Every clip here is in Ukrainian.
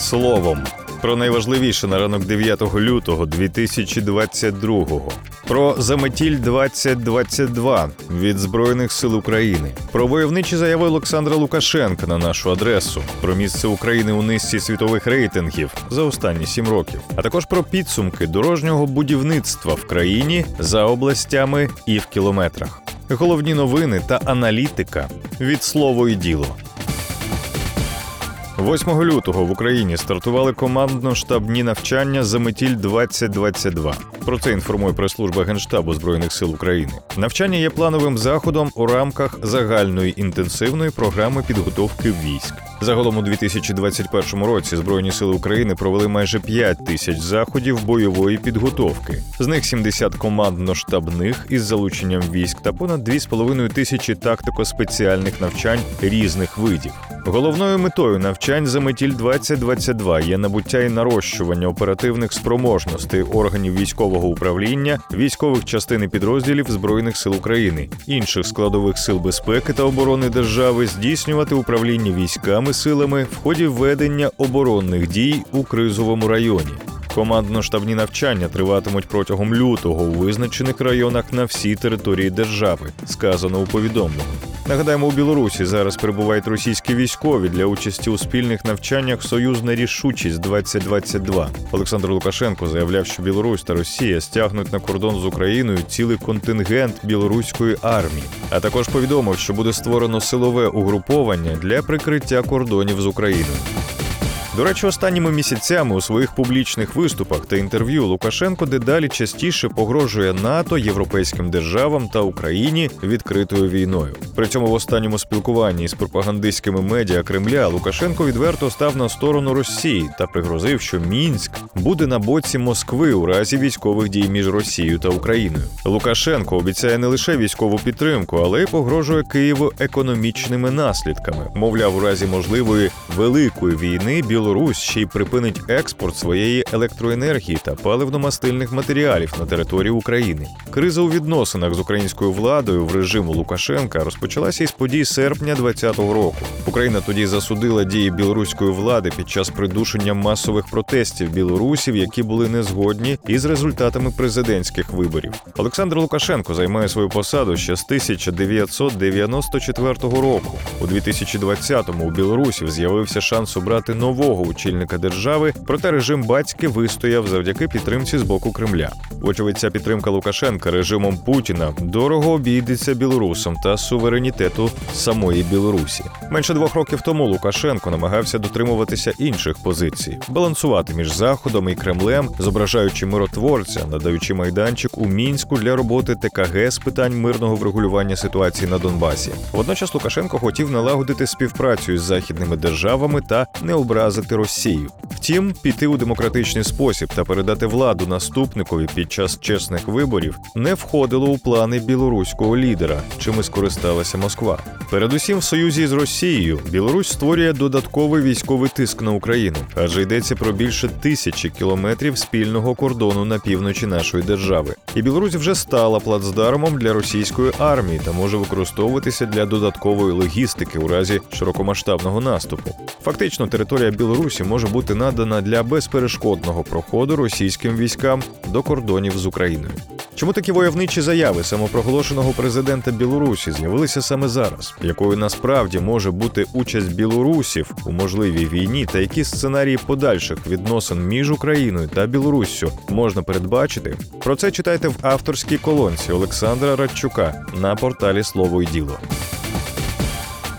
словом. Про найважливіше на ранок 9 лютого 2022-го. Про заметіль 2022 від Збройних сил України. Про войовничі заяви Олександра Лукашенка на нашу адресу. Про місце України у низці світових рейтингів за останні сім років. А також про підсумки дорожнього будівництва в країні за областями і в кілометрах. Головні новини та аналітика від слово і діло. 8 лютого в Україні стартували командно-штабні навчання за метіль 2022 Про це інформує прес-служба Генштабу Збройних сил України. Навчання є плановим заходом у рамках загальної інтенсивної програми підготовки військ. Загалом у 2021 році Збройні сили України провели майже 5 тисяч заходів бойової підготовки. З них 70 командно-штабних із залученням військ та понад 2,5 тисячі тактико-спеціальних навчань різних видів. Головною метою навчань за метіль 2022 є набуття і нарощування оперативних спроможностей органів військового управління, військових частин і підрозділів збройних сил України, інших складових сил безпеки та оборони держави здійснювати управління військами силами в ході ведення оборонних дій у кризовому районі. Командно-штабні навчання триватимуть протягом лютого у визначених районах на всій території держави, сказано у повідомленні. Нагадаємо, у Білорусі зараз перебувають російські військові для участі у спільних навчаннях Союзна рішучість 2022 Олександр Лукашенко заявляв, що Білорусь та Росія стягнуть на кордон з Україною цілий контингент білоруської армії. А також повідомив, що буде створено силове угруповання для прикриття кордонів з Україною. До речі, останніми місяцями у своїх публічних виступах та інтерв'ю Лукашенко дедалі частіше погрожує НАТО, європейським державам та Україні відкритою війною. При цьому в останньому спілкуванні з пропагандистськими медіа Кремля Лукашенко відверто став на сторону Росії та пригрозив, що Мінськ буде на боці Москви у разі військових дій між Росією та Україною. Лукашенко обіцяє не лише військову підтримку, але й погрожує Києву економічними наслідками. Мовляв, у разі можливої великої війни Білорусь ще й припинить експорт своєї електроенергії та паливно-мастильних матеріалів на території України. Криза у відносинах з українською владою в режиму Лукашенка розпочалася із подій серпня 2020 року. Україна тоді засудила дії білоруської влади під час придушення масових протестів білорусів, які були не згодні із результатами президентських виборів. Олександр Лукашенко займає свою посаду ще з 1994 року. У 2020-му у білорусів з'явився шанс обрати нового очільника держави, проте режим батьки вистояв завдяки підтримці з боку Кремля. Вочевидь, ця підтримка Лукашенка режимом Путіна дорого обійдеться білорусам та суверенітету самої Білорусі. Менше двох років тому Лукашенко намагався дотримуватися інших позицій, балансувати між Заходом і Кремлем, зображаючи миротворця, надаючи майданчик у мінську для роботи ТКГ з питань мирного врегулювання ситуації на Донбасі. Водночас Лукашенко хотів налагодити співпрацю із західними державами та не образити Росію. Втім, піти у демократичний спосіб та передати владу наступникові під час чесних виборів не входило у плани білоруського лідера, чим і скористалася Москва. Передусім, в союзі з Росією Білорусь створює додатковий військовий тиск на Україну, адже йдеться про більше тисячі кілометрів спільного кордону на півночі нашої держави. І Білорусь вже стала плацдармом для російської армії та може використовуватися для додаткової логістики у разі широкомасштабного наступу. Фактично, територія Білорусі може бути надана для безперешкодного проходу російським військам до кордонів з Україною. Чому такі войовничі заяви самопроголошеного президента Білорусі з'явилися саме зараз? Якою насправді може бути участь білорусів у можливій війні, та які сценарії подальших відносин між Україною та Білоруссю можна передбачити? Про це читайте в авторській колонці Олександра Радчука на порталі Слово і діло.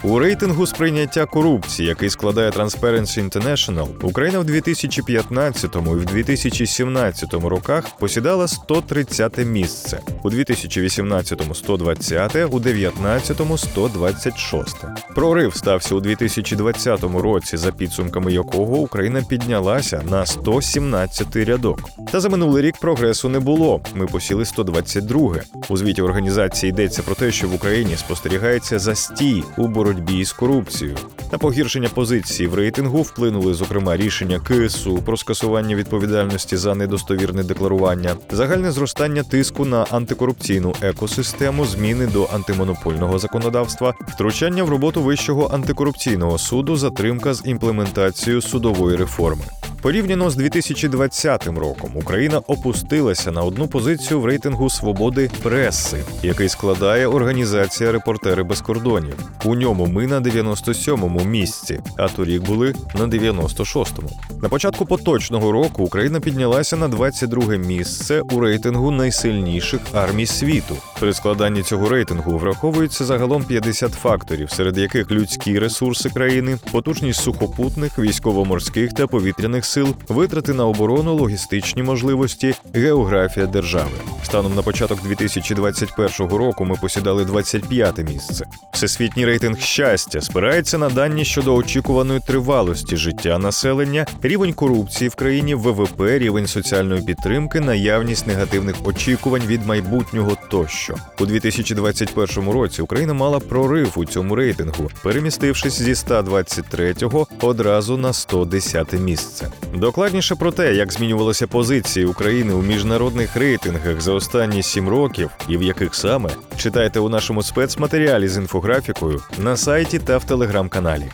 У рейтингу сприйняття корупції, який складає Transparency International, Україна в 2015 і в 2017 роках посідала 130 місце, у 2018 – 120, у 2019 – 126. Прорив стався у 2020 році, за підсумками якого Україна піднялася на 117 рядок. Та за минулий рік прогресу не було. Ми посіли 122. У звіті організації йдеться про те, що в Україні спостерігається застій у боротьбі з корупцією. На погіршення позиції в рейтингу вплинули, зокрема, рішення КСУ про скасування відповідальності за недостовірне декларування, загальне зростання тиску на антикорупційну екосистему, зміни до антимонопольного законодавства, втручання в роботу Вищого антикорупційного суду, затримка з імплементацією судової реформи. Порівняно з 2020 роком Україна опустилася на одну позицію в рейтингу свободи преси, який складає організація Репортери без кордонів. У ньому ми на 97-му місці, а торік були на 96-му. На початку поточного року Україна піднялася на 22 місце у рейтингу найсильніших армій світу. При складанні цього рейтингу враховується загалом 50 факторів, серед яких людські ресурси країни, потужність сухопутних, військово-морських та повітряних сил, витрати на оборону, логістичні можливості, географія держави. Станом на початок 2021 року ми посідали 25 місце. Всесвітній рейтинг щастя спирається на дані щодо очікуваної тривалості життя населення, рівень корупції в країні, ВВП, рівень соціальної підтримки, наявність негативних очікувань від майбутнього тощо. У 2021 році Україна мала прорив у цьому рейтингу, перемістившись зі 123-го одразу на 110 місце. Докладніше про те, як змінювалися позиції України у міжнародних рейтингах за останні сім років і в яких саме читайте у нашому спецматеріалі з інфографікою на сайті та в телеграм-каналі.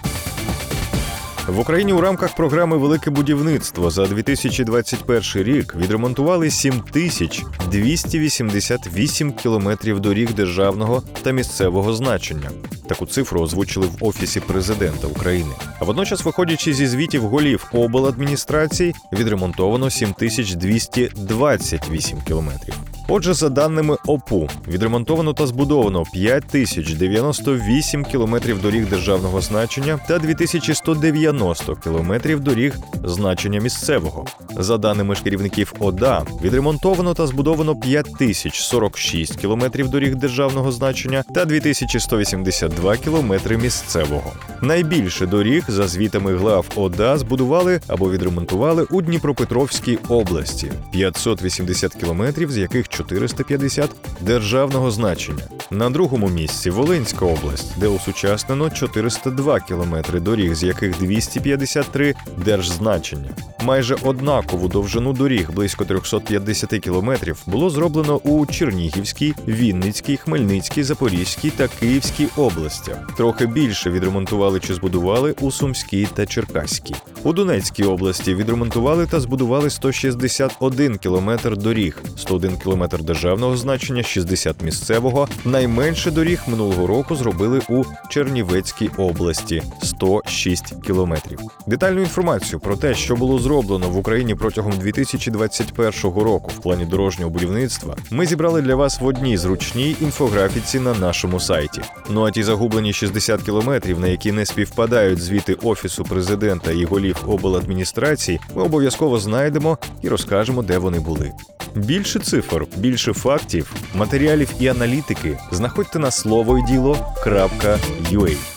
В Україні у рамках програми Велике будівництво за 2021 рік відремонтували 7288 кілометрів доріг державного та місцевого значення. Таку цифру озвучили в офісі президента України. А водночас, виходячи зі звітів голів обладміністрації, відремонтовано 7228 кілометрів. Отже, за даними ОПУ, відремонтовано та збудовано 5098 кілометрів доріг державного значення та 2190 кілометрів доріг значення місцевого. За даними ж керівників ОДА, відремонтовано та збудовано 5046 кілометрів доріг державного значення та 2182 кілометри місцевого. Найбільше доріг за звітами глав ОДА збудували або відремонтували у Дніпропетровській області 580 кілометрів, з яких 450 державного значення. На другому місці Волинська область, де усучаснено 402 кілометри доріг, з яких 253 держзначення. Майже однакову довжину доріг близько 350 кілометрів було зроблено у Чернігівській, Вінницькій, Хмельницькій, Запорізькій та Київській областях. Трохи більше відремонтували чи збудували у Сумській та Черкаській. У Донецькій області відремонтували та збудували 161 кілометр доріг, 101 кілометр державного значення, 60 місцевого. Найменше доріг минулого року зробили у Чернівецькій області 106 кілометрів. Детальну інформацію про те, що було зроблено в Україні протягом 2021 року в плані дорожнього будівництва, ми зібрали для вас в одній зручній інфографіці на нашому сайті. Ну а ті загублені 60 кілометрів, на які не співпадають звіти офісу президента і голів обладміністрації, ми обов'язково знайдемо і розкажемо, де вони були. Більше цифр, більше фактів, матеріалів і аналітики знаходьте на слово діло.ua.